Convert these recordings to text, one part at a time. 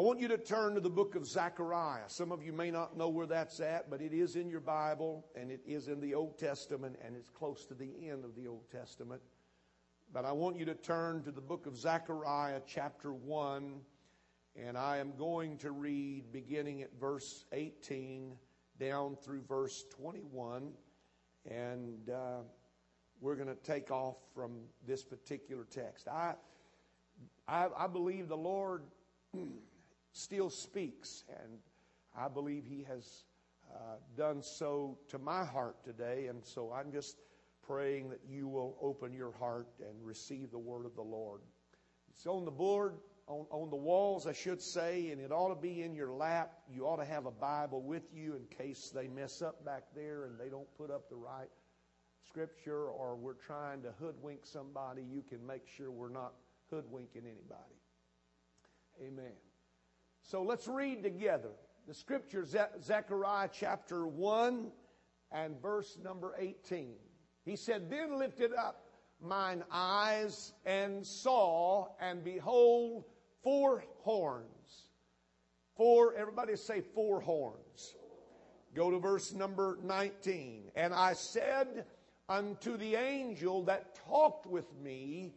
I want you to turn to the book of Zechariah. Some of you may not know where that's at, but it is in your Bible and it is in the Old Testament and it's close to the end of the Old Testament. But I want you to turn to the book of Zechariah, chapter 1, and I am going to read beginning at verse 18 down through verse 21. And uh, we're going to take off from this particular text. I, I, I believe the Lord still speaks, and I believe He has uh, done so to my heart today. And so I'm just praying that you will open your heart and receive the word of the Lord. It's on the board, on, on the walls, I should say, and it ought to be in your lap. You ought to have a Bible with you in case they mess up back there and they don't put up the right scripture or we're trying to hoodwink somebody. You can make sure we're not hoodwinking anybody. Amen. So let's read together. The scripture, Zechariah chapter 1 and verse number 18. He said, Then lifted up mine eyes and saw, and behold, four horns. Four, everybody say four horns. Go to verse number 19. And I said unto the angel that talked with me,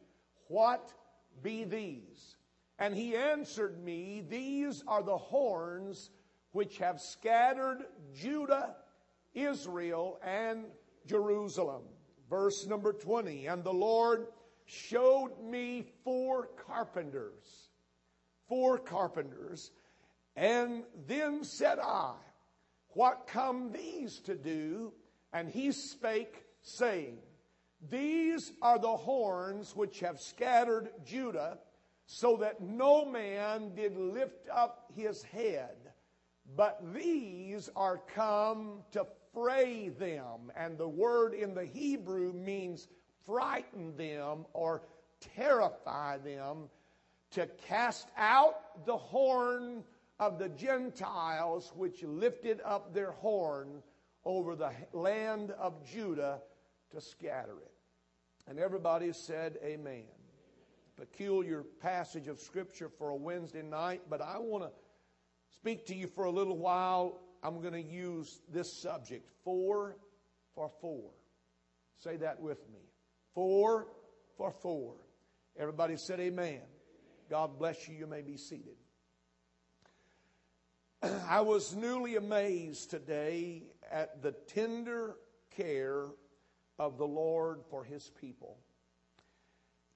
What be these? And he answered me, These are the horns which have scattered Judah, Israel, and Jerusalem. Verse number 20. And the Lord showed me four carpenters, four carpenters. And then said I, What come these to do? And he spake, saying, These are the horns which have scattered Judah, so that no man did lift up his head. But these are come to fray them. And the word in the Hebrew means frighten them or terrify them, to cast out the horn of the Gentiles which lifted up their horn over the land of Judah to scatter it. And everybody said, Amen. Peculiar passage of Scripture for a Wednesday night, but I want to speak to you for a little while. I'm going to use this subject four for four. Say that with me. Four for four. Everybody said amen. God bless you. You may be seated. I was newly amazed today at the tender care of the Lord for his people.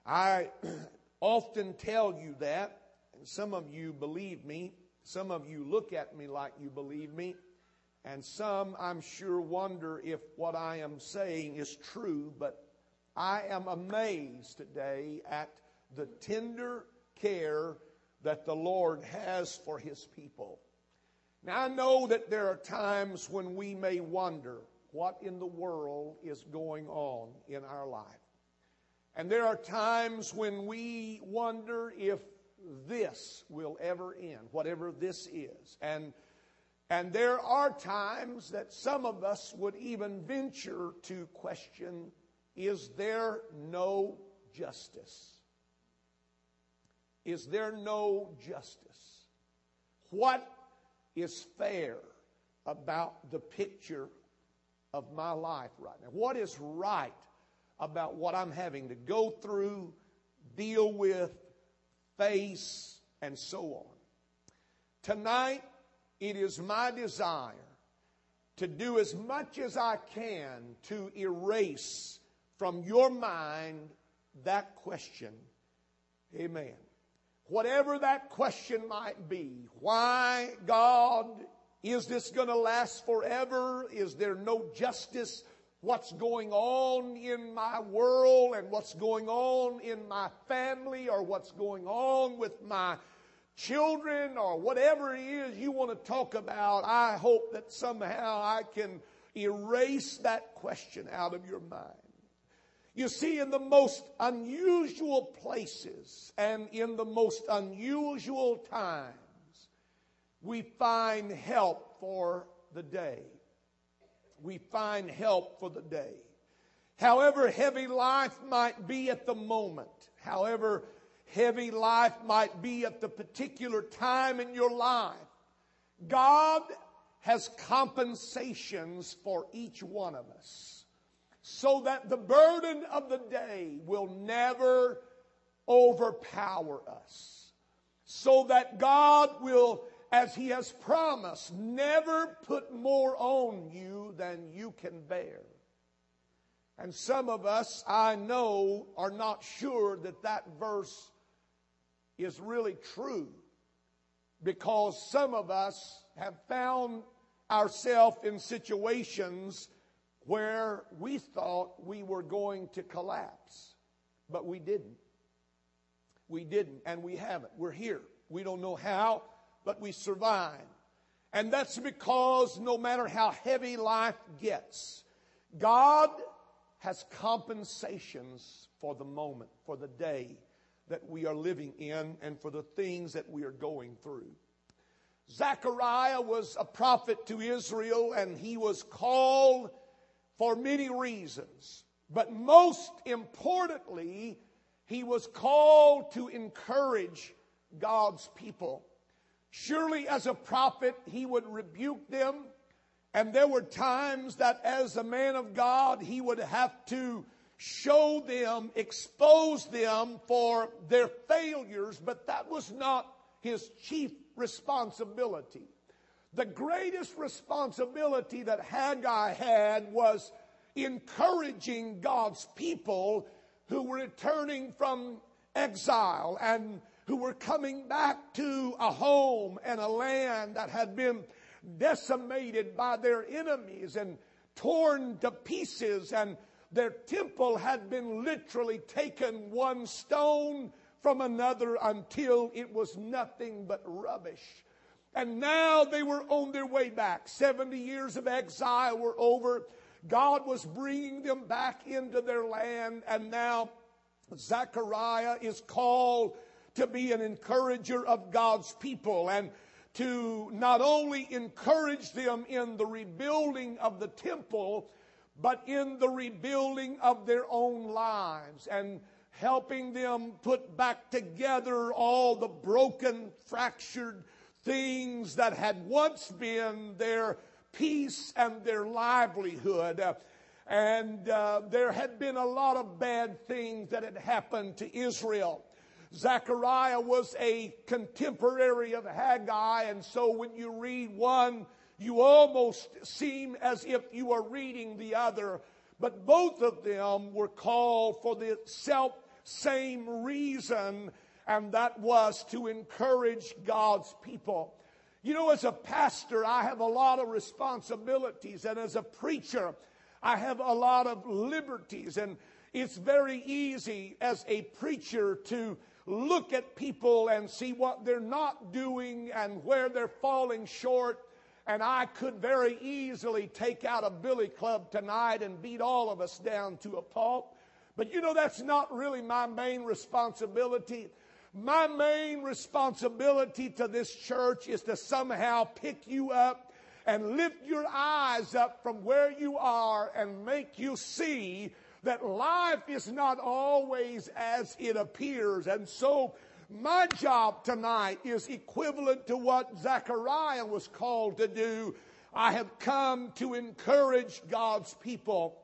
I often tell you that, and some of you believe me. Some of you look at me like you believe me. And some, I'm sure, wonder if what I am saying is true, but I am amazed today at the tender care that the Lord has for His people. Now, I know that there are times when we may wonder what in the world is going on in our life. And there are times when we wonder if this will ever end, whatever this is. And, and there are times that some of us would even venture to question is there no justice? Is there no justice? What is fair about the picture of my life right now? What is right about what I'm having to go through, deal with, face, and so on? Tonight, it is my desire to do as much as I can to erase from your mind that question. Amen. Whatever that question might be, why, God, is this going to last forever? Is there no justice? What's going on in my world and what's going on in my family or what's going on with my children or whatever it is you want to talk about, I hope that somehow I can erase that question out of your mind. You see, in the most unusual places and in the most unusual times, we find help for the day. We find help for the day. However heavy life might be at the moment, however heavy life might be at the particular time in your life, God has compensations for each one of us so that the burden of the day will never overpower us. So that God will, as He has promised, never put more on you than you can bear. And some of us, I know, are not sure that that verse is really true because some of us have found ourselves in situations where we thought we were going to collapse, but we didn't. We didn't, and we haven't. We're here. We don't know how, but we survive. And that's because no matter how heavy life gets, God has compensations for the moment, for the day that we are living in, and for the things that we are going through. Zechariah was a prophet to Israel, and he was called for many reasons. But most importantly, he was called to encourage God's people. Surely, as a prophet, he would rebuke them. And there were times that, as a man of God, he would have to show them, expose them for their failures, but that was not his chief responsibility. The greatest responsibility that Haggai had was encouraging God's people who were returning from exile and who were coming back to a home and a land that had been decimated by their enemies and torn to pieces and their temple had been literally taken one stone from another until it was nothing but rubbish. And now they were on their way back. 70 years of exile were over. God was bringing them back into their land. And now Zechariah is called to be an encourager of God's people and to not only encourage them in the rebuilding of the temple, but in the rebuilding of their own lives and helping them put back together all the broken, fractured things that had once been their peace and their livelihood. And uh, there had been a lot of bad things that had happened to Israel. Zechariah was a contemporary of Haggai, and so when you read one, you almost seem as if you are reading the other. But both of them were called for the self same reason, and that was to encourage God's people. You know, as a pastor, I have a lot of responsibilities, and as a preacher, I have a lot of liberties, and it's very easy as a preacher to look at people and see what they're not doing and where they're falling short. And I could very easily take out a billy club tonight and beat all of us down to a pulp. But you know, that's not really my main responsibility. My main responsibility to this church is to somehow pick you up and lift your eyes up from where you are and make you see that life is not always as it appears. And so my job tonight is equivalent to what Zechariah was called to do. I have come to encourage God's people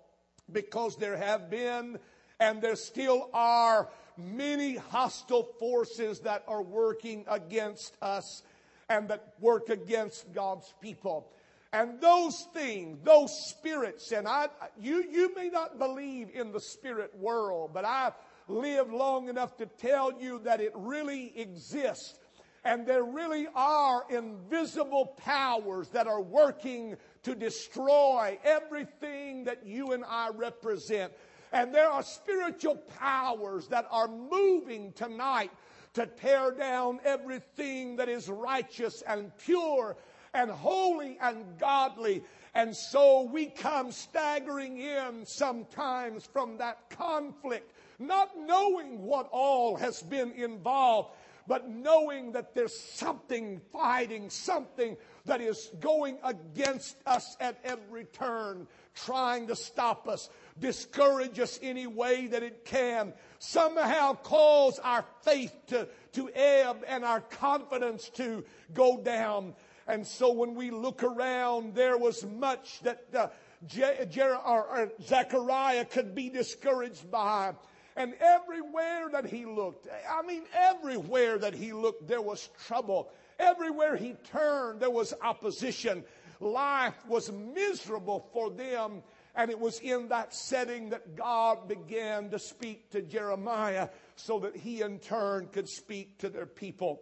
because there have been and there still are many hostile forces that are working against us and that work against God's people. And those things, those spirits, and I, you, you may not believe in the spirit world, but I've lived long enough to tell you that it really exists. And there really are invisible powers that are working to destroy everything that you and I represent. And there are spiritual powers that are moving tonight to tear down everything that is righteous and pure and holy and godly. And so we come staggering in sometimes from that conflict, not knowing what all has been involved. but knowing that there's something fighting, something that is going against us at every turn, trying to stop us, discourage us any way that it can, somehow cause our faith to, to ebb and our confidence to go down. And so when we look around, there was much that uh, Je- Jer- or, or Zechariah could be discouraged by. And everywhere that he looked, I mean, everywhere that he looked, there was trouble. Everywhere he turned, there was opposition. Life was miserable for them. And it was in that setting that God began to speak to Jeremiah so that he in turn could speak to their people.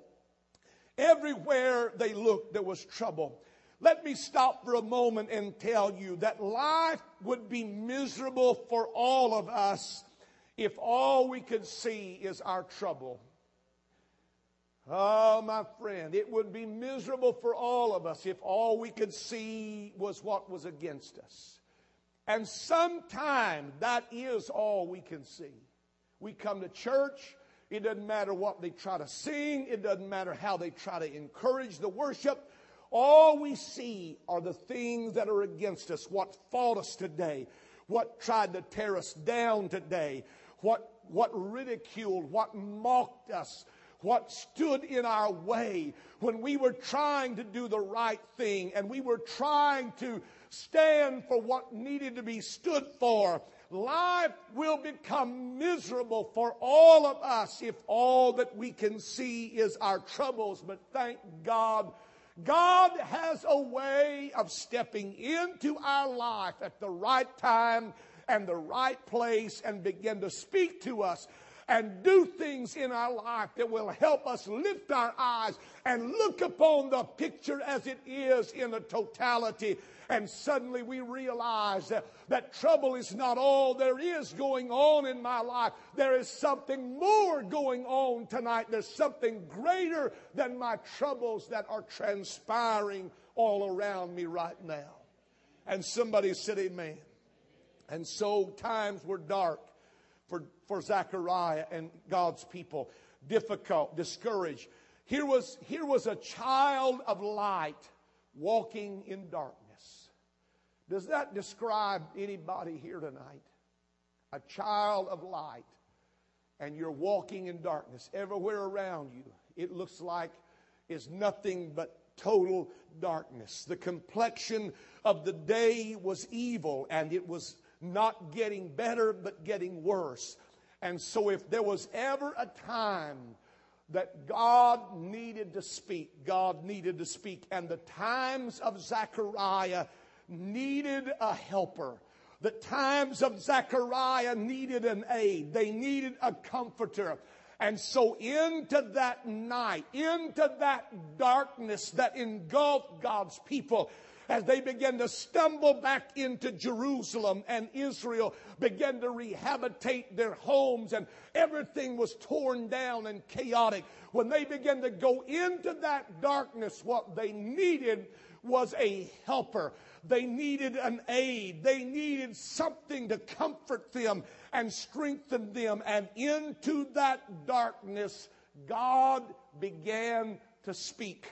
Everywhere they looked, there was trouble. Let me stop for a moment and tell you that life would be miserable for all of us if all we could see is our trouble. Oh, my friend, it would be miserable for all of us if all we could see was what was against us. And sometimes that is all we can see. We come to church, it doesn't matter what they try to sing, it doesn't matter how they try to encourage the worship. All we see are the things that are against us, what fought us today, what tried to tear us down today, what, what ridiculed, what mocked us, what stood in our way when we were trying to do the right thing and we were trying to stand for what needed to be stood for. Life will become miserable for all of us if all that we can see is our troubles. But thank God, God has a way of stepping into our life at the right time and the right place and begin to speak to us and do things in our life that will help us lift our eyes and look upon the picture as it is in the totality. And suddenly we realize that, that trouble is not all there is going on in my life. There is something more going on tonight. There's something greater than my troubles that are transpiring all around me right now. And somebody said, Amen. And so times were dark for, for Zechariah and God's people. Difficult, discouraged. Here was, here was a child of light walking in darkness. Does that describe anybody here tonight? A child of light, and you're walking in darkness everywhere around you. It looks like is nothing but total darkness. The complexion of the day was evil, and it was not getting better, but getting worse. And so, if there was ever a time that God needed to speak, God needed to speak. And the times of Zechariah needed a helper. The times of Zechariah needed an aid. They needed a comforter. And so into that night, into that darkness that engulfed God's people, as they began to stumble back into Jerusalem and Israel began to rehabilitate their homes and everything was torn down and chaotic. When they began to go into that darkness, what they needed was a helper. They needed an aid. They needed something to comfort them and strengthen them. And into that darkness, God began to speak.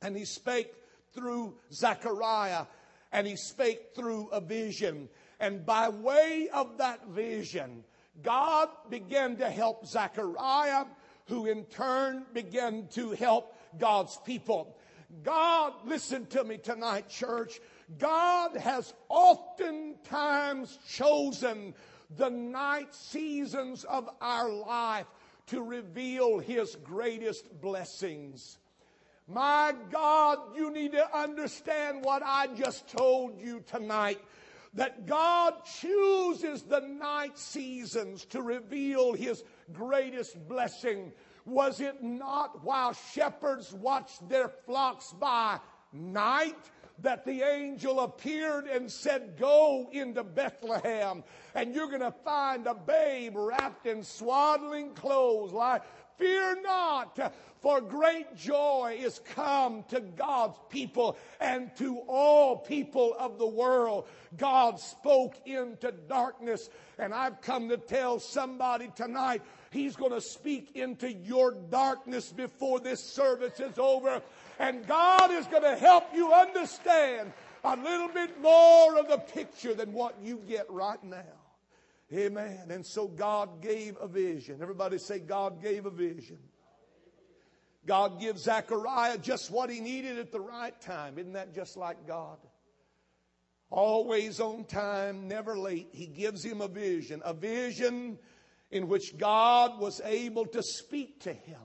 And He spake through Zechariah and he spake through a vision. And by way of that vision, God began to help Zechariah, who in turn began to help God's people. God, listen to me tonight, church. God has oftentimes chosen the night seasons of our life to reveal His greatest blessings. My God, you need to understand what I just told you tonight. That God chooses the night seasons to reveal His greatest blessing. Was it not while shepherds watched their flocks by night? that the angel appeared and said, Go into Bethlehem, and you're going to find a babe wrapped in swaddling clothes, like Fear not, for great joy is come to God's people and to all people of the world. God spoke into darkness, and I've come to tell somebody tonight He's going to speak into your darkness before this service is over. And God is going to help you understand a little bit more of the picture than what you get right now. Amen. And so God gave a vision. Everybody say, God gave a vision. God gives Zechariah just what he needed at the right time. Isn't that just like God? Always on time, never late. He gives him a vision, a vision in which God was able to speak to him.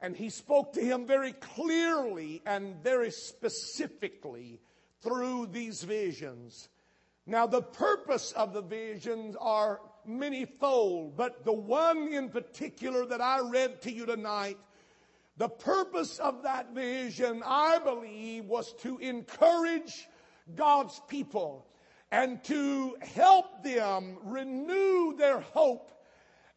And he spoke to him very clearly and very specifically through these visions. Now, the purpose of the visions are manyfold, but the one in particular that I read to you tonight, the purpose of that vision, I believe, was to encourage God's people and to help them renew their hope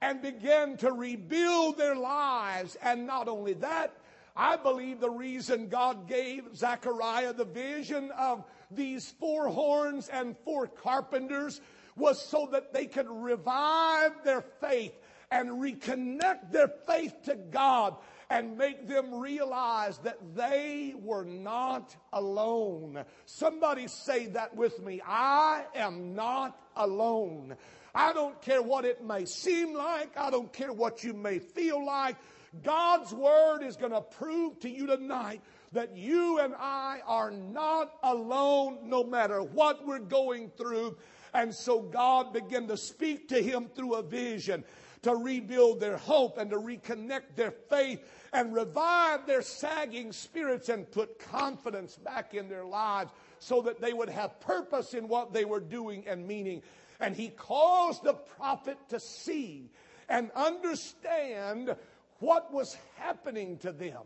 and begin to rebuild their lives. And not only that, I believe the reason God gave Zechariah the vision of these four horns and four carpenters was so that they could revive their faith and reconnect their faith to God and make them realize that they were not alone. Somebody say that with me. I am not alone. I don't care what it may seem like. I don't care what you may feel like. God's word is going to prove to you tonight that you and I are not alone no matter what we're going through. And so God began to speak to him through a vision to rebuild their hope and to reconnect their faith and revive their sagging spirits and put confidence back in their lives so that they would have purpose in what they were doing and meaning. And he caused the prophet to see and understand what was happening to them.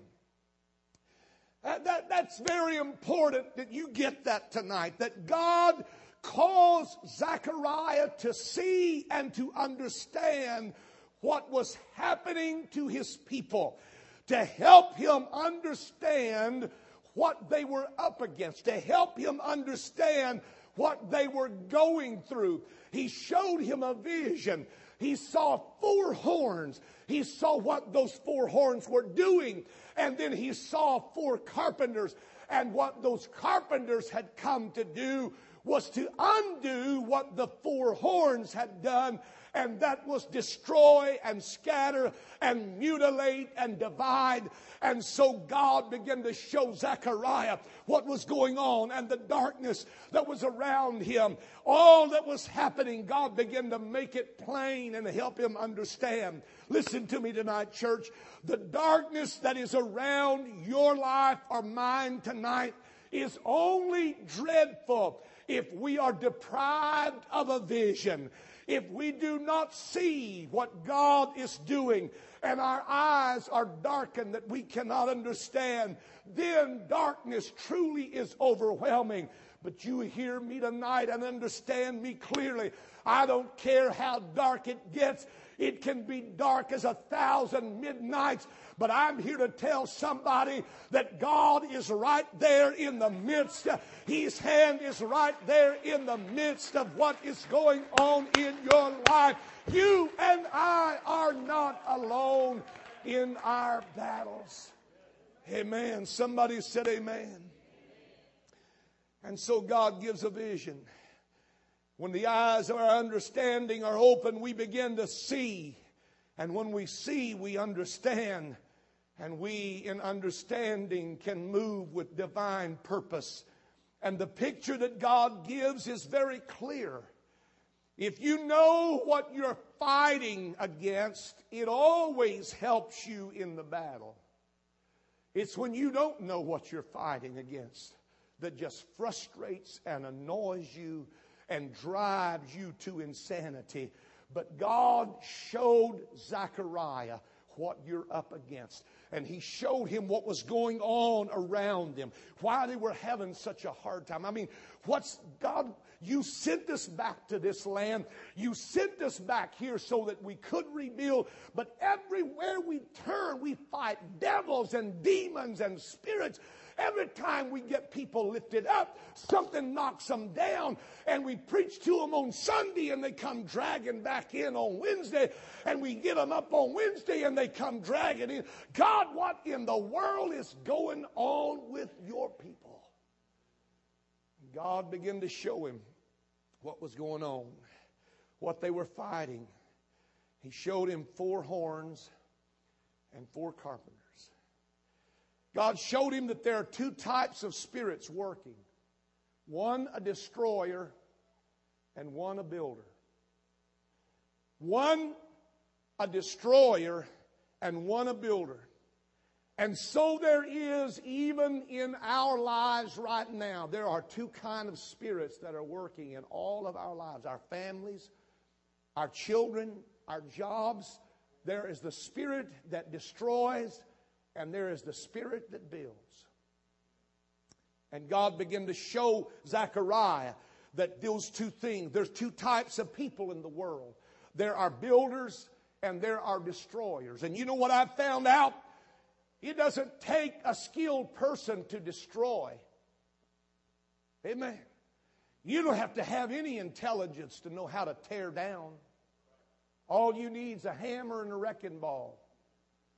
That, that, that's very important that you get that tonight. That God caused Zechariah to see and to understand what was happening to his people to help him understand what they were up against, to help him understand what they were going through. He showed him a vision. He saw four horns. He saw what those four horns were doing. And then he saw four carpenters. And what those carpenters had come to do was to undo what the four horns had done and that was destroy and scatter and mutilate and divide. And so God began to show Zechariah what was going on and the darkness that was around him. All that was happening, God began to make it plain and help him understand. Listen to me tonight, church. The darkness that is around your life or mine tonight is only dreadful if we are deprived of a vision if we do not see what God is doing and our eyes are darkened that we cannot understand, then darkness truly is overwhelming. But you hear me tonight and understand me clearly. I don't care how dark it gets. It can be dark as a thousand midnights, but I'm here to tell somebody that God is right there in the midst. His hand is right there in the midst of what is going on in your life. You and I are not alone in our battles. Amen. Somebody said amen. And so God gives a vision. When the eyes of our understanding are open, we begin to see. And when we see, we understand. And we, in understanding, can move with divine purpose. And the picture that God gives is very clear. If you know what you're fighting against, it always helps you in the battle. It's when you don't know what you're fighting against that just frustrates and annoys you and drives you to insanity. But God showed Zechariah what you're up against. and he showed him what was going on around them, why they were having such a hard time. I mean, what's God, you sent us back to this land. You sent us back here so that we could rebuild. But everywhere we turn, we fight devils and demons and spirits. Every time we get people lifted up, something knocks them down, and we preach to them on Sunday and they come dragging back in on Wednesday, and we get them up on Wednesday and they come dragging in. God, what in the world is going on with your people? God began to show him what was going on, what they were fighting. He showed him four horns and four carpenters. God showed him that there are two types of spirits working one a destroyer and one a builder. One a destroyer and one a builder. And so there is even in our lives right now. There are two kind of spirits that are working in all of our lives. Our families, our children, our jobs. There is the spirit that destroys and there is the spirit that builds. And God began to show Zechariah that those two things, there's two types of people in the world. There are builders and there are destroyers. And you know what I found out? It doesn't take a skilled person to destroy. Amen. You don't have to have any intelligence to know how to tear down. All you need is a hammer and a wrecking ball.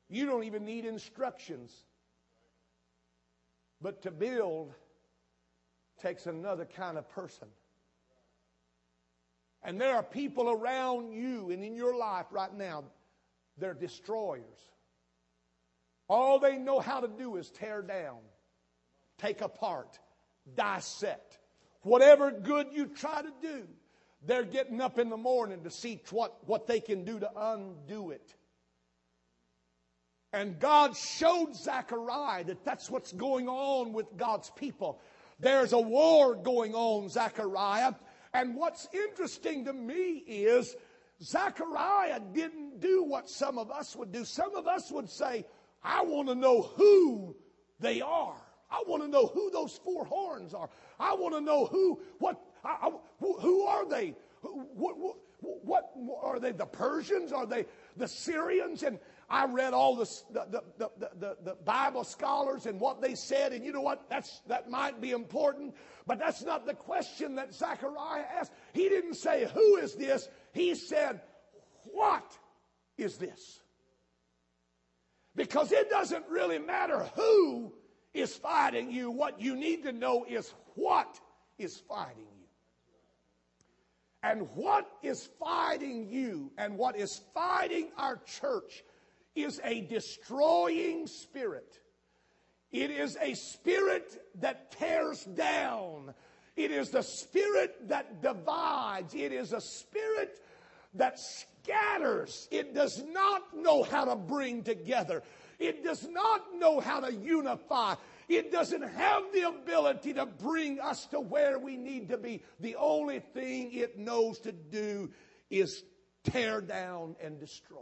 You don't even need instructions. But to build takes another kind of person. And there are people around you and in your life right now, they're destroyers. All they know how to do is tear down, take apart, dissect. Whatever good you try to do, they're getting up in the morning to see what, what they can do to undo it. And God showed Zechariah that that's what's going on with God's people. There's a war going on, Zechariah. And what's interesting to me is Zechariah didn't do what some of us would do. Some of us would say, I want to know who they are. I want to know who those four horns are. I want to know who, what, I, I, who, who, are they? What, what, what, are they? The Persians? Are they the Syrians? And I read all the, the, the, the, the Bible scholars and what they said, and you know what? That's, that might be important, but that's not the question that Zechariah asked. He didn't say, Who is this? He said, What is this? Because it doesn't really matter who is fighting you. What you need to know is what is fighting you. And what is fighting you and what is fighting our church is a destroying spirit. It is a spirit that tears down. It is the spirit that divides. It is a spirit that scatters. It does not know how to bring together. It does not know how to unify. It doesn't have the ability to bring us to where we need to be. The only thing it knows to do is tear down and destroy.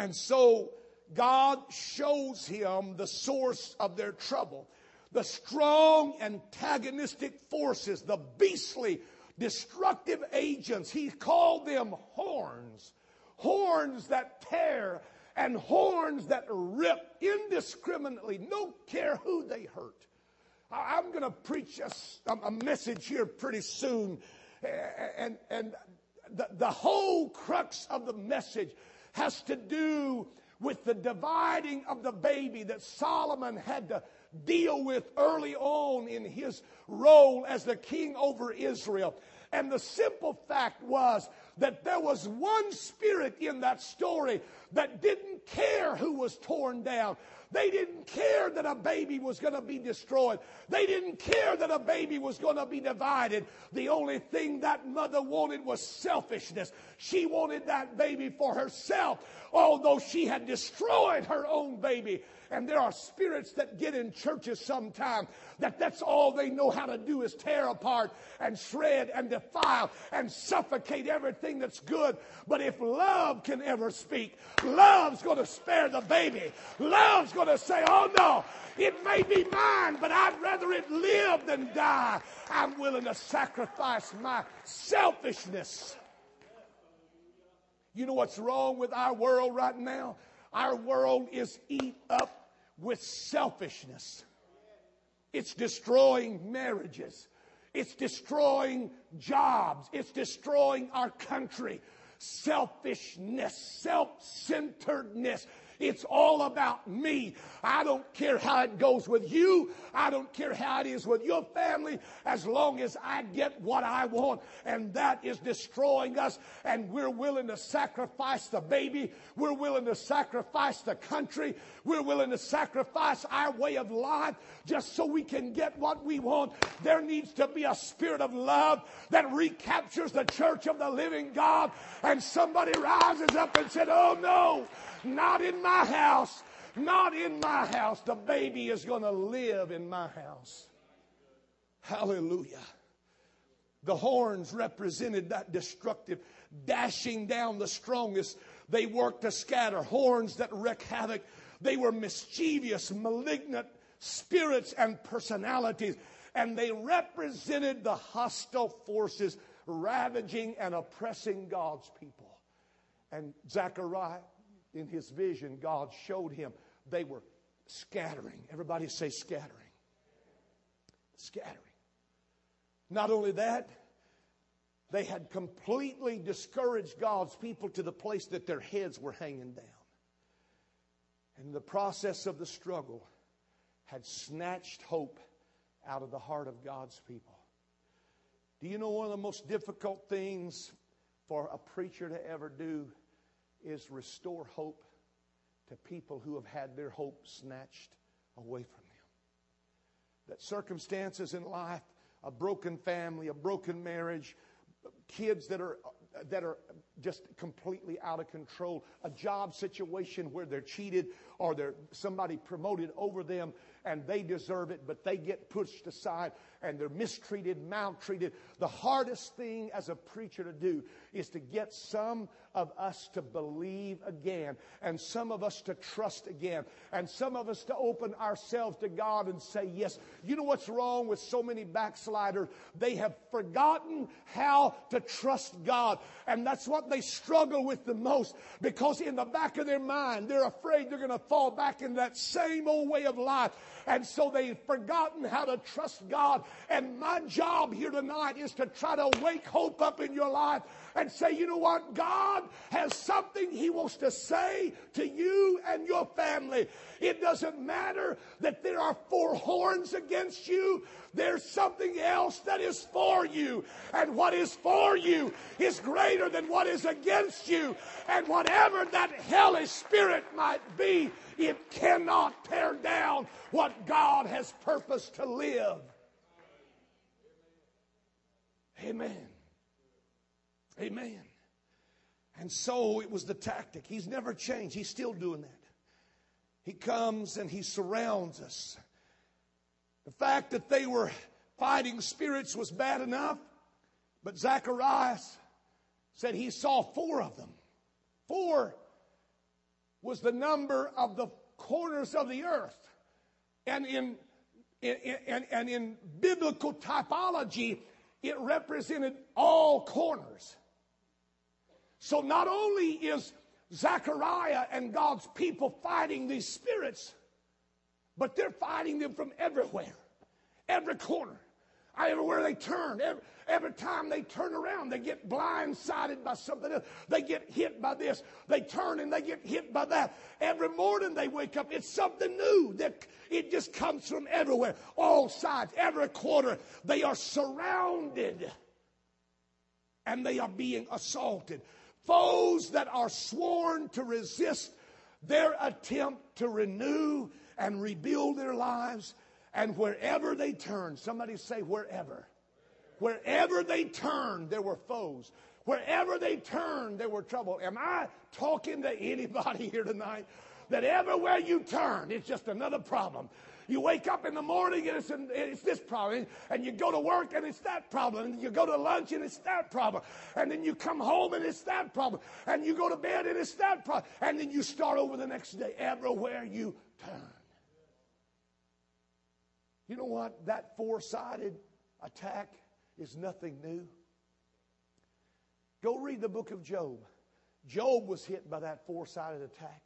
And so God shows him the source of their trouble. The strong antagonistic forces, the beastly destructive agents, he called them horns. Horns that tear and horns that rip indiscriminately, no care who they hurt. I'm going to preach a, a, message here pretty soon. And, and the, the whole crux of the message has to do with the dividing of the baby that Solomon had to deal with early on in his role as the king over Israel. And the simple fact was that there was one spirit in that story that didn't care who was torn down. They didn't care that a baby was going to be destroyed. They didn't care that a baby was going to be divided. The only thing that mother wanted was selfishness. She wanted that baby for herself, although she had destroyed her own baby. And there are spirits that get in churches sometime that that's all they know how to do is tear apart and shred and defile and suffocate everything that's good. But if love can ever speak, love's going to spare the baby. Love's going to say, oh no, it may be mine, but I'd rather it live than die. I'm willing to sacrifice my selfishness. You know what's wrong with our world right now? Our world is eat up with selfishness. It's destroying marriages. It's destroying jobs. It's destroying our country. Selfishness, self centeredness. It's all about me. I don't care how it goes with you. I don't care how it is with your family as long as I get what I want. And that is destroying us. And we're willing to sacrifice the baby. We're willing to sacrifice the country. We're willing to sacrifice our way of life just so we can get what we want. There needs to be a spirit of love that recaptures the church of the living God. And somebody rises up and said, Oh no, not in my house. Not in my house. The baby is going to live in my house. Hallelujah. The horns represented that destructive, dashing down the strongest. They worked to scatter horns that wreak havoc. They were mischievous, malignant spirits and personalities, and they represented the hostile forces ravaging and oppressing God's people. And Zechariah in his vision, God showed him they were scattering. Everybody say scattering. Scattering. Not only that, they had completely discouraged God's people to the place that their heads were hanging down. And the process of the struggle had snatched hope out of the heart of God's people. Do you know one of the most difficult things for a preacher to ever do is restore hope to people who have had their hope snatched away from them. That circumstances in life, a broken family, a broken marriage, kids that are that are just completely out of control, a job situation where they're cheated or they're somebody promoted over them and they deserve it, but they get pushed aside and they're mistreated, maltreated. The hardest thing as a preacher to do is to get some of us to believe again, and some of us to trust again, and some of us to open ourselves to God and say, Yes. You know what's wrong with so many backsliders? They have forgotten how to trust God, and that's what they struggle with the most because in the back of their mind, they're afraid they're going to fall back in that same old way of life. And so they've forgotten how to trust God. And my job here tonight is to try to wake hope up in your life and say, you know what? God has something He wants to say to you and your family. It doesn't matter that there are four horns against you. There's something else that is for you. And what is for you is greater than what is against you. And whatever that hellish spirit might be, it cannot tear down what God has purposed to live. Amen. Amen. And so it was the tactic. He's never changed. He's still doing that. He comes and he surrounds us. The fact that they were fighting spirits was bad enough, but Zacharias said he saw four of them. Four was the number of the corners of the earth. And in, in, in, in biblical typology, it represented all corners. So not only is Zechariah and God's people fighting these spirits, but they're fighting them from everywhere, every corner. Everywhere they turn, every, every time they turn around, they get blindsided by something else. They get hit by this. They turn and they get hit by that. Every morning they wake up, it's something new. That it just comes from everywhere, all sides, every quarter. They are surrounded and they are being assaulted. Foes that are sworn to resist their attempt to renew and rebuild their lives. And wherever they turned, somebody say, wherever. Wherever they turned, there were foes. Wherever they turned, there were trouble. Am I talking to anybody here tonight? That everywhere you turn, it's just another problem. You wake up in the morning and it's, an, it's this problem. And you go to work and it's that problem. And you go to lunch and it's that problem. And then you come home and it's that problem. And you go to bed and it's that problem. And then you start over the next day. Everywhere you turn. You know what? That four sided attack is nothing new. Go read the book of Job. Job was hit by that four sided attack.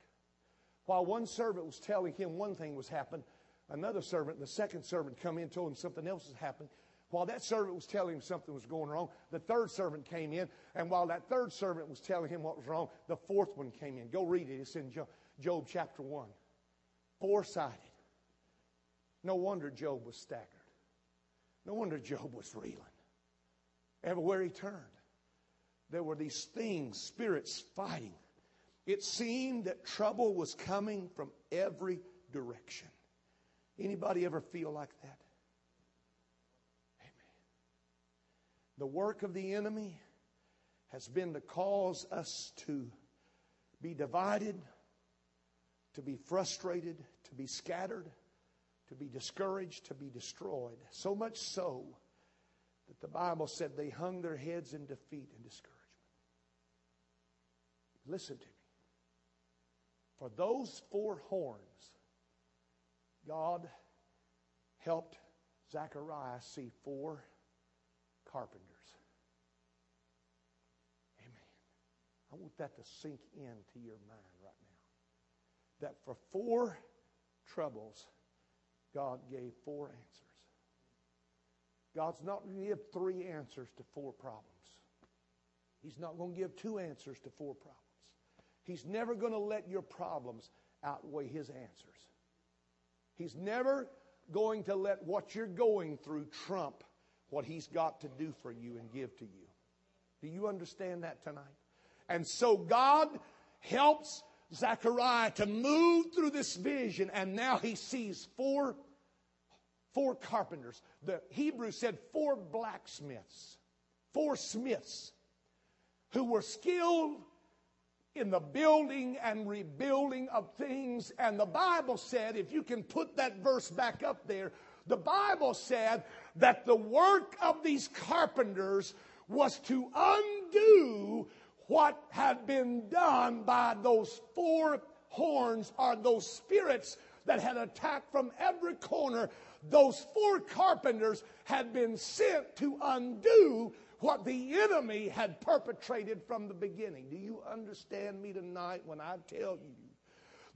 While one servant was telling him one thing was happening, another servant, the second servant, come in told him something else has happened. While that servant was telling him something was going wrong, the third servant came in, and while that third servant was telling him what was wrong, the fourth one came in. Go read it. It's in Job, chapter 1. Four sided. No wonder Job was staggered. No wonder Job was reeling. Everywhere he turned, there were these things, spirits fighting. It seemed that trouble was coming from every direction. Anybody ever feel like that? Amen. The work of the enemy has been to cause us to be divided, to be frustrated, to be scattered, to be discouraged, to be destroyed. So much so that the Bible said they hung their heads in defeat and discouragement. Listen to me. For those four horns, God helped Zechariah see four carpenters. Amen. I want that to sink into your mind right now. That for four troubles, God gave four answers. God's not going to give three answers to four problems. He's not going to give two answers to four problems. He's never going to let your problems outweigh His answers. He's never going to let what you're going through trump what He's got to do for you and give to you. Do you understand that tonight? And so God helps Zechariah to move through this vision, and now he sees four, four carpenters. The Hebrew said four blacksmiths, four smiths who were skilled in the building and rebuilding of things. And the Bible said, if you can put that verse back up there, the Bible said that the work of these carpenters was to undo what had been done by those four horns or those spirits that had attacked from every corner. Those four carpenters had been sent to undo what the enemy had perpetrated from the beginning. Do you understand me tonight when I tell you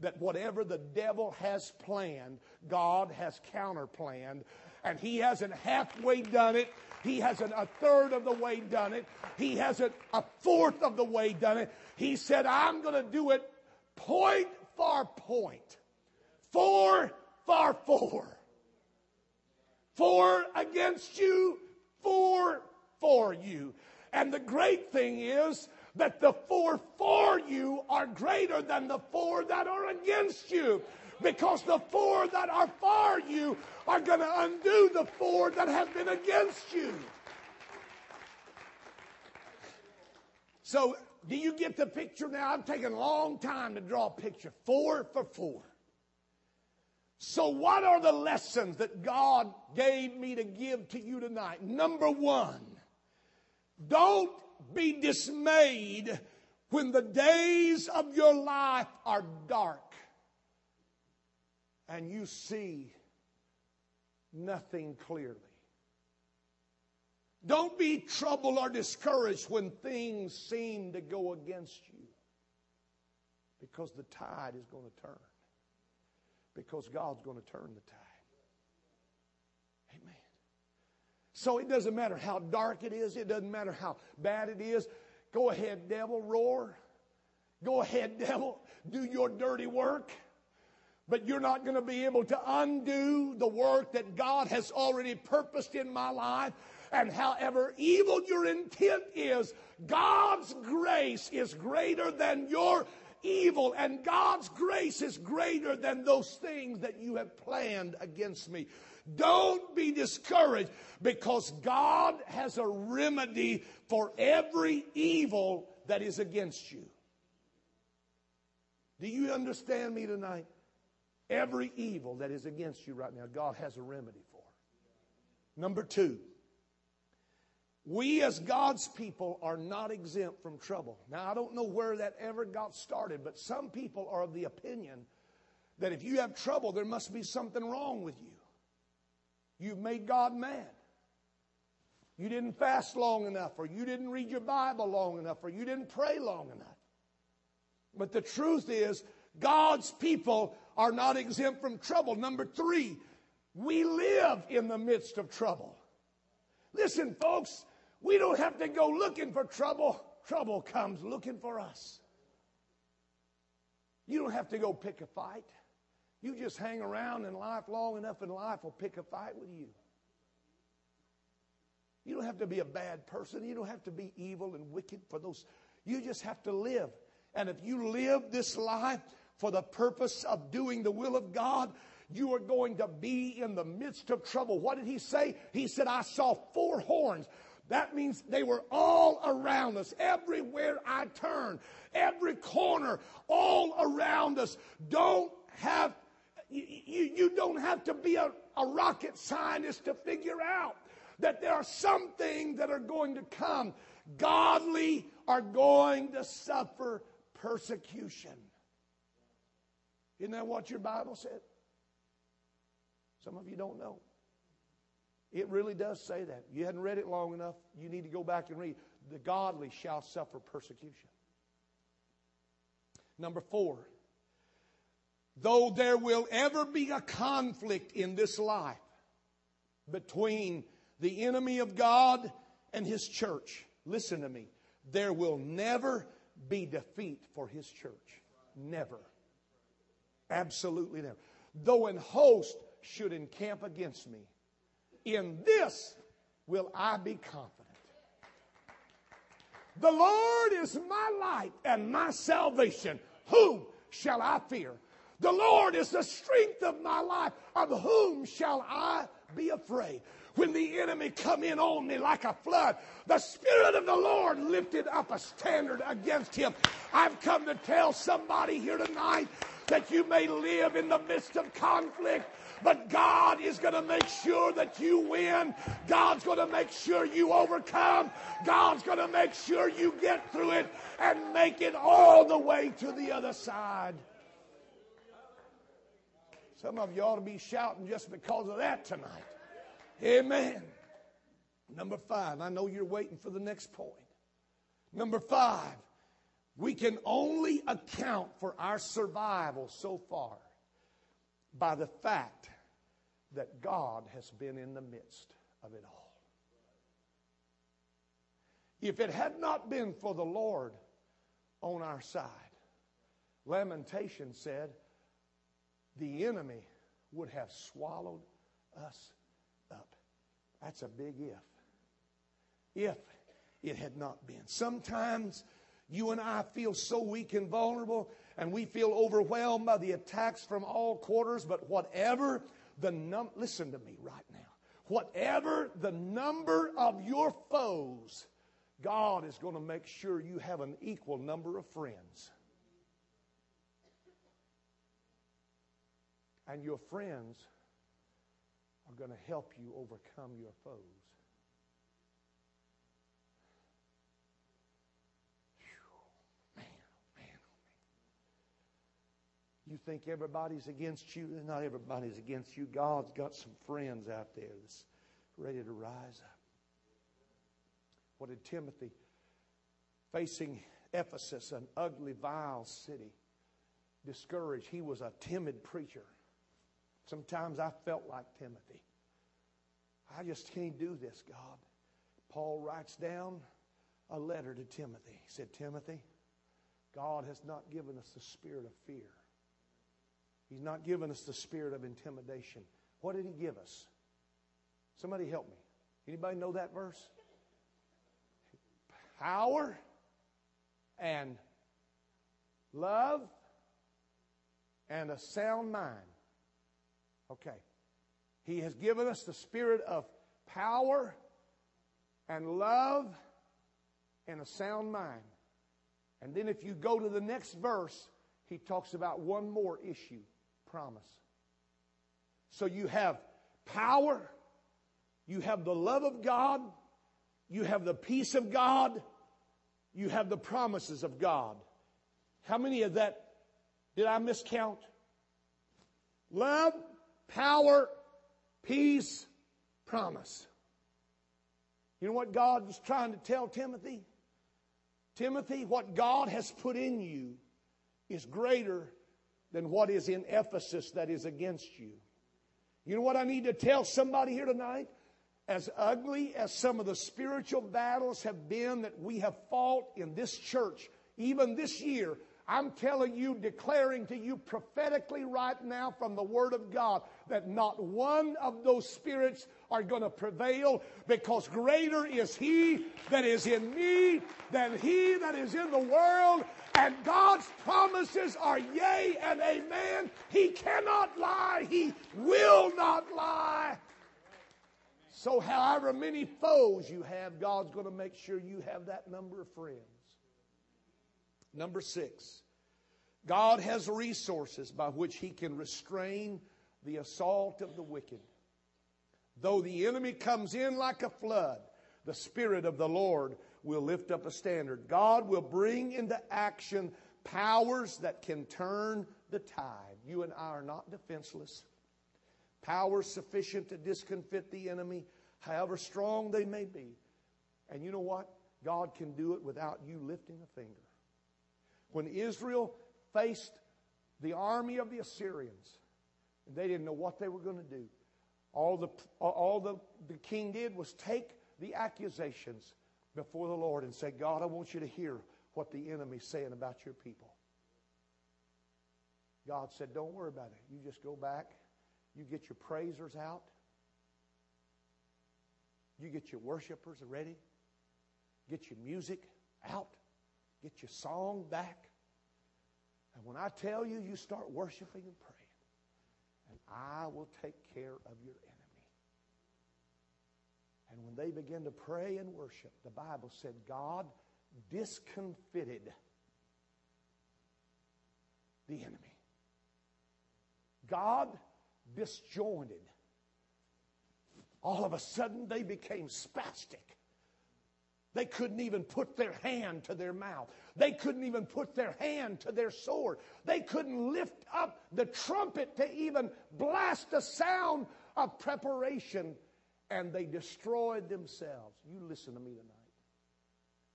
that whatever the devil has planned, God has counterplanned, and he hasn't halfway done it. He hasn't a third of the way done it. He hasn't a fourth of the way done it. He said, I'm going to do it point for. Four for four. Four against you, four for you. And the great thing is that the four for you are greater than the four that are against you. Because the four that are for you are going to undo the four that have been against you. So, do you get the picture now? I'm taking a long time to draw a picture. Four for four. So, what are the lessons that God gave me to give to you tonight? Number one, don't be dismayed when the days of your life are dark and you see nothing clearly. Don't be troubled or discouraged when things seem to go against you because the tide is going to turn. Because God's going to turn the tide. So it doesn't matter how dark it is, it doesn't matter how bad it is. Go ahead, devil, roar. Go ahead, devil, do your dirty work. But you're not going to be able to undo the work that God has already purposed in my life. And however evil your intent is, God's grace is greater than your evil, and God's grace is greater than those things that you have planned against me. Don't be discouraged because God has a remedy for every evil that is against you. Do you understand me tonight? Every evil that is against you right now, God has a remedy for. Number two, we as God's people are not exempt from trouble. Now, I don't know where that ever got started, but some people are of the opinion that if you have trouble, there must be something wrong with you. You've made God mad. You didn't fast long enough, or you didn't read your Bible long enough, or you didn't pray long enough. But the truth is, God's people are not exempt from trouble. Number three, we live in the midst of trouble. Listen, folks, we don't have to go looking for trouble. Trouble comes looking for us. You don't have to go pick a fight. You just hang around in life long enough, and life will pick a fight with you. You don't have to be a bad person. You don't have to be evil and wicked for those. You just have to live. And if you live this life for the purpose of doing the will of God, you are going to be in the midst of trouble. What did he say? He said, I saw four horns. That means they were all around us, everywhere I turn, every corner, all around us. Don't have, you, you, don't have to be a, a rocket scientist to figure out that there are some things that are going to come. Godly are going to suffer persecution. Isn't that what your Bible said? Some of you don't know. It really does say that. You hadn't read it long enough. You need to go back and read. The godly shall suffer persecution. Number four, though there will ever be a conflict in this life between the enemy of God and his church, listen to me, there will never be defeat for his church. Never. Absolutely never. Though an host should encamp against me, in this will I be confident. The Lord is my light and my salvation. Whom shall I fear? The Lord is the strength of my life. Of whom shall I be afraid? When the enemy come in on me like a flood, the Spirit of the Lord lifted up a standard against him. I've come to tell somebody here tonight that you may live in the midst of conflict, but God is going to make sure that you win. God's going to make sure you overcome. God's going to make sure you get through it and make it all the way to the other side. Some of you ought to be shouting just because of that tonight. Amen. Number five, I know you're waiting for the next point. Number five, we can only account for our survival so far by the fact that God has been in the midst of it all. If it had not been for the Lord on our side, Lamentation said, the enemy would have swallowed us up. That's a big if. If it had not been. Sometimes you and I feel so weak and vulnerable, and we feel overwhelmed by the attacks from all quarters, but whatever the num listen to me right now. Whatever the number of your foes, God is going to make sure you have an equal number of friends. And your friends are going to help you overcome your foes. You think everybody's against you? Not everybody's against you. God's got some friends out there that's ready to rise up. What did Timothy, facing Ephesus, an ugly, vile city, discouraged? He was a timid preacher. Sometimes I felt like Timothy. I just can't do this, God. Paul writes down a letter to Timothy. He said, Timothy, God has not given us the spirit of fear He's not given us the spirit of intimidation. What did he give us? Somebody help me. Anybody know that verse? Power and love, and a sound mind. Okay. He has given us the spirit of power and love and a sound mind. And then if you go to the next verse, he talks about one more issue promise. So you have power, you have the love of God, you have the peace of God, you have the promises of God. How many of that did I miscount? Love, power, peace, promise. You know what God was trying to tell Timothy? Timothy, what God has put in you is greater than what is in Ephesus that is against you. You know what I need to tell somebody here tonight? As ugly as some of the spiritual battles have been that we have fought in this church, even this year, I'm telling you, declaring to you prophetically right now from the Word of God that not one of those spirits are going to prevail because greater is He that is in me than He that is in the world. And God's promises are yea and amen. He cannot lie. He will not lie. So, however many foes you have, God's going to make sure you have that number of friends. Number six, God has resources by which He can restrain the assault of the wicked. Though the enemy comes in like a flood, the Spirit of the Lord will lift up a standard. God will bring into action powers that can turn the tide. You and I are not defenseless. Powers sufficient to discomfit the enemy, however strong they may be. And you know what? God can do it without you lifting a finger. When Israel faced the army of the Assyrians, and they didn't know what they were going to do, all the, all the, the king did was take the accusations before the Lord and say, God, I want you to hear what the enemy's saying about your people. God said, Don't worry about it. You just go back, you get your praisers out, you get your worshipers ready, get your music out, get your song back. And when I tell you, you start worshiping and praying, and I will take care of your enemy. And when they began to pray and worship, the Bible said God discomfited the enemy. God disjointed. All of a sudden, they became spastic. They couldn't even put their hand to their mouth. They couldn't even put their hand to their sword. They couldn't lift up the trumpet to even blast a sound of preparation. And they destroyed themselves. You listen to me tonight.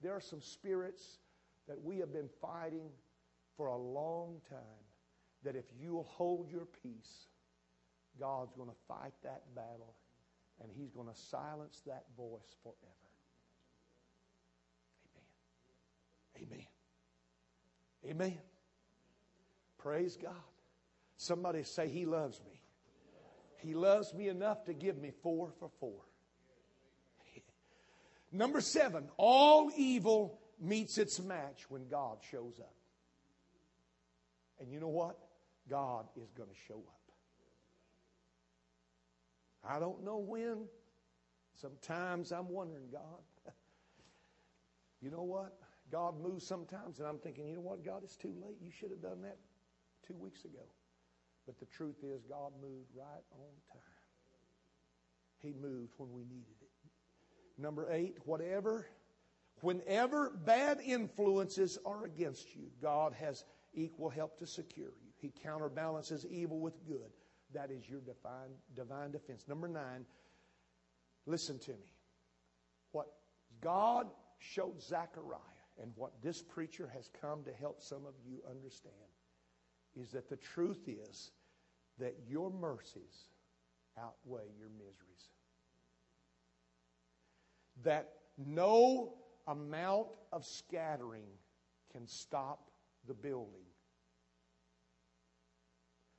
There are some spirits that we have been fighting for a long time that if you'll hold your peace, God's going to fight that battle and He's going to silence that voice forever. Amen. Amen. Praise God. Somebody say, He loves me. He loves me enough to give me four for four. Number seven, all evil meets its match when God shows up. And you know what? God is going to show up. I don't know when. Sometimes I'm wondering, God, you know what? God moves sometimes, and I'm thinking, you know what, God, it's too late. You should have done that two weeks ago. But the truth is, God moved right on time. He moved when we needed it. Number eight, whatever, whenever bad influences are against you, God has equal help to secure you. He counterbalances evil with good. That is your divine, divine defense. Number nine, listen to me. What God showed Zechariah and what this preacher has come to help some of you understand is that the truth is that your mercies outweigh your miseries. That no amount of scattering can stop the building.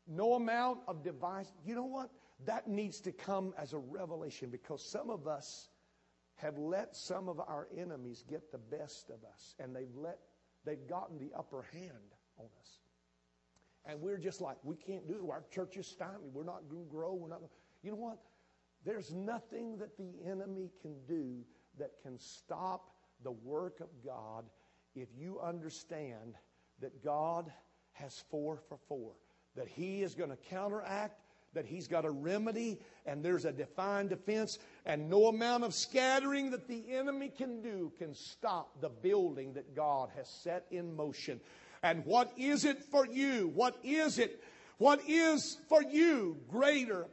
No amount of device. You know what? That needs to come as a revelation because some of us have let some of our enemies get the best of us and they've let they've gotten the upper hand on us. And we're just like, we can't do it. Our church is stymied. We're not going to grow. We're not. Gonna... You know what? There's nothing that the enemy can do that can stop the work of God if you understand that God has four for four, that He is going to counteract, that He's got a remedy, and there's a defined defense, and no amount of scattering that the enemy can do can stop the building that God has set in motion. And what is it for you? What is it? What is for you greater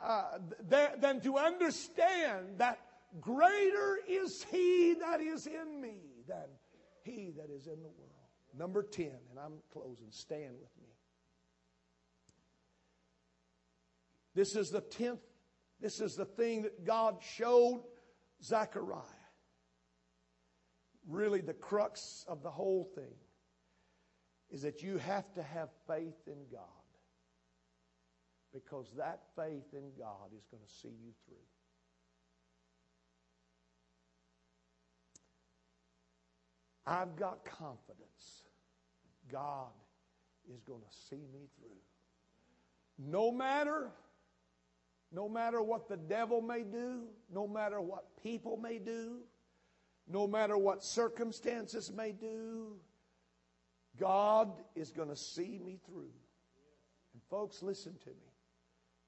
uh, than to understand that greater is He that is in me than He that is in the world? Number 10, and I'm closing. Stand with me. This is the 10th, this is the thing that God showed Zechariah. Really, the crux of the whole thing is that you have to have faith in God because that faith in God is going to see you through. I've got confidence God is going to see me through. No matter no matter what the devil may do, no matter what people may do, no matter what circumstances may do, God is going to see me through. And folks, listen to me.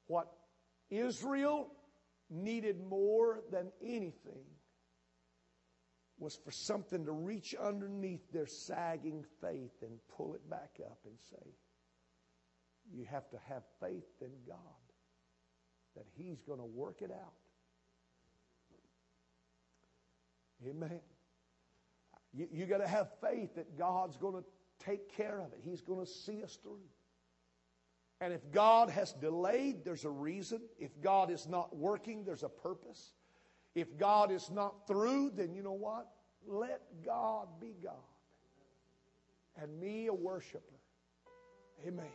What Israel needed more than anything was for something to reach underneath their sagging faith and pull it back up and say, You have to have faith in God that He's going to work it out. Amen. You, you got to have faith that God's going to take care of it. He's going to see us through. And if God has delayed, there's a reason. If God is not working, there's a purpose. If God is not through, then you know what? Let God be God. And me a worshiper. Amen.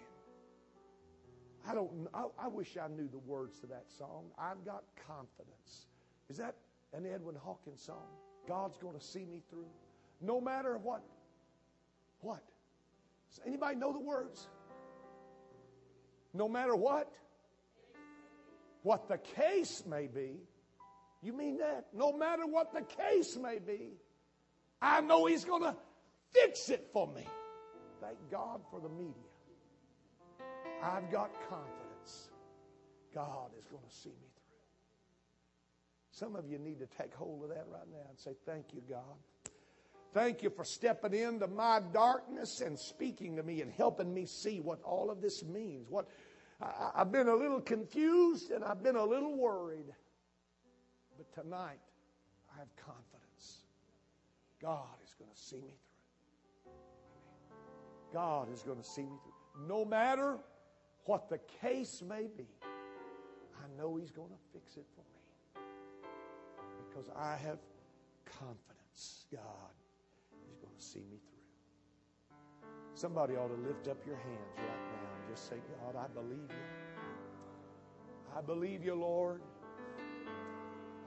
I don't I, I wish I knew the words to that song. I've got confidence. Is that an Edwin Hawkins song? God's going to see me through. No matter what. What? Does anybody know the words? No matter what? What the case may be. You mean that? No matter what the case may be, I know He's going to fix it for me. Thank God for the media. I've got confidence. God is going to see me through. Some of you need to take hold of that right now and say, Thank you, God. Thank you for stepping into my darkness and speaking to me and helping me see what all of this means. What I, I've been a little confused and I've been a little worried. But tonight, I have confidence. God is going to see me through. God is going to see me through. No matter what the case may be, I know He's going to fix it for me. Because I have confidence God is going to see me through. Somebody ought to lift up your hands right now and just say, God, I believe you. I believe you, Lord.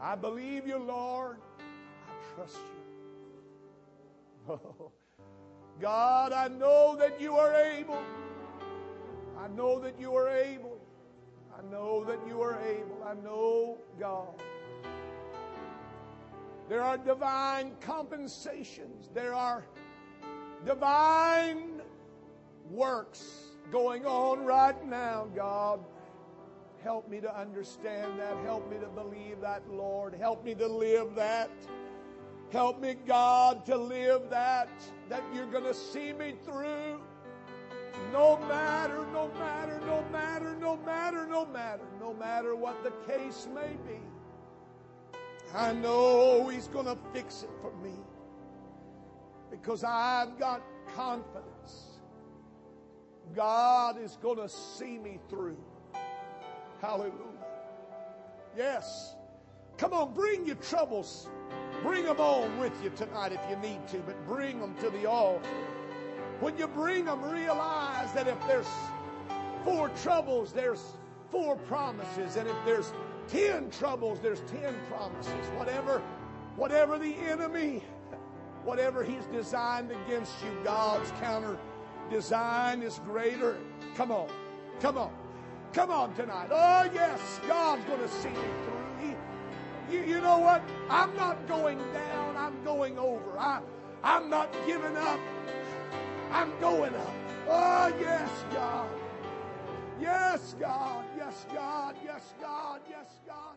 I believe you, Lord. I trust you. Oh, God, I know that you are able. I know that you are able. I know that you are able. I know, God. There are divine compensations. There are divine works going on right now, God. Help me to understand that. Help me to believe that, Lord. Help me to live that. Help me, God, to live that, that you're going to see me through. No matter, no matter, no matter, no matter, no matter, no matter what the case may be. I know He's going to fix it for me because I've got confidence. God is going to see me through. Hallelujah. Yes. Come on, bring your troubles. Bring them on with you tonight if you need to, but bring them to the altar. When you bring them, realize that if there's four troubles, there's four promises. And if there's ten troubles, there's ten promises. Whatever, whatever the enemy, whatever he's designed against you, God's counter design is greater. Come on. Come on. Come on tonight. Oh, yes, God's going to see me through. You, you know what? I'm not going down. I'm going over. I, I'm not giving up. I'm going up. Oh, yes, God. Yes, God. Yes, God. Yes, God. Yes, God.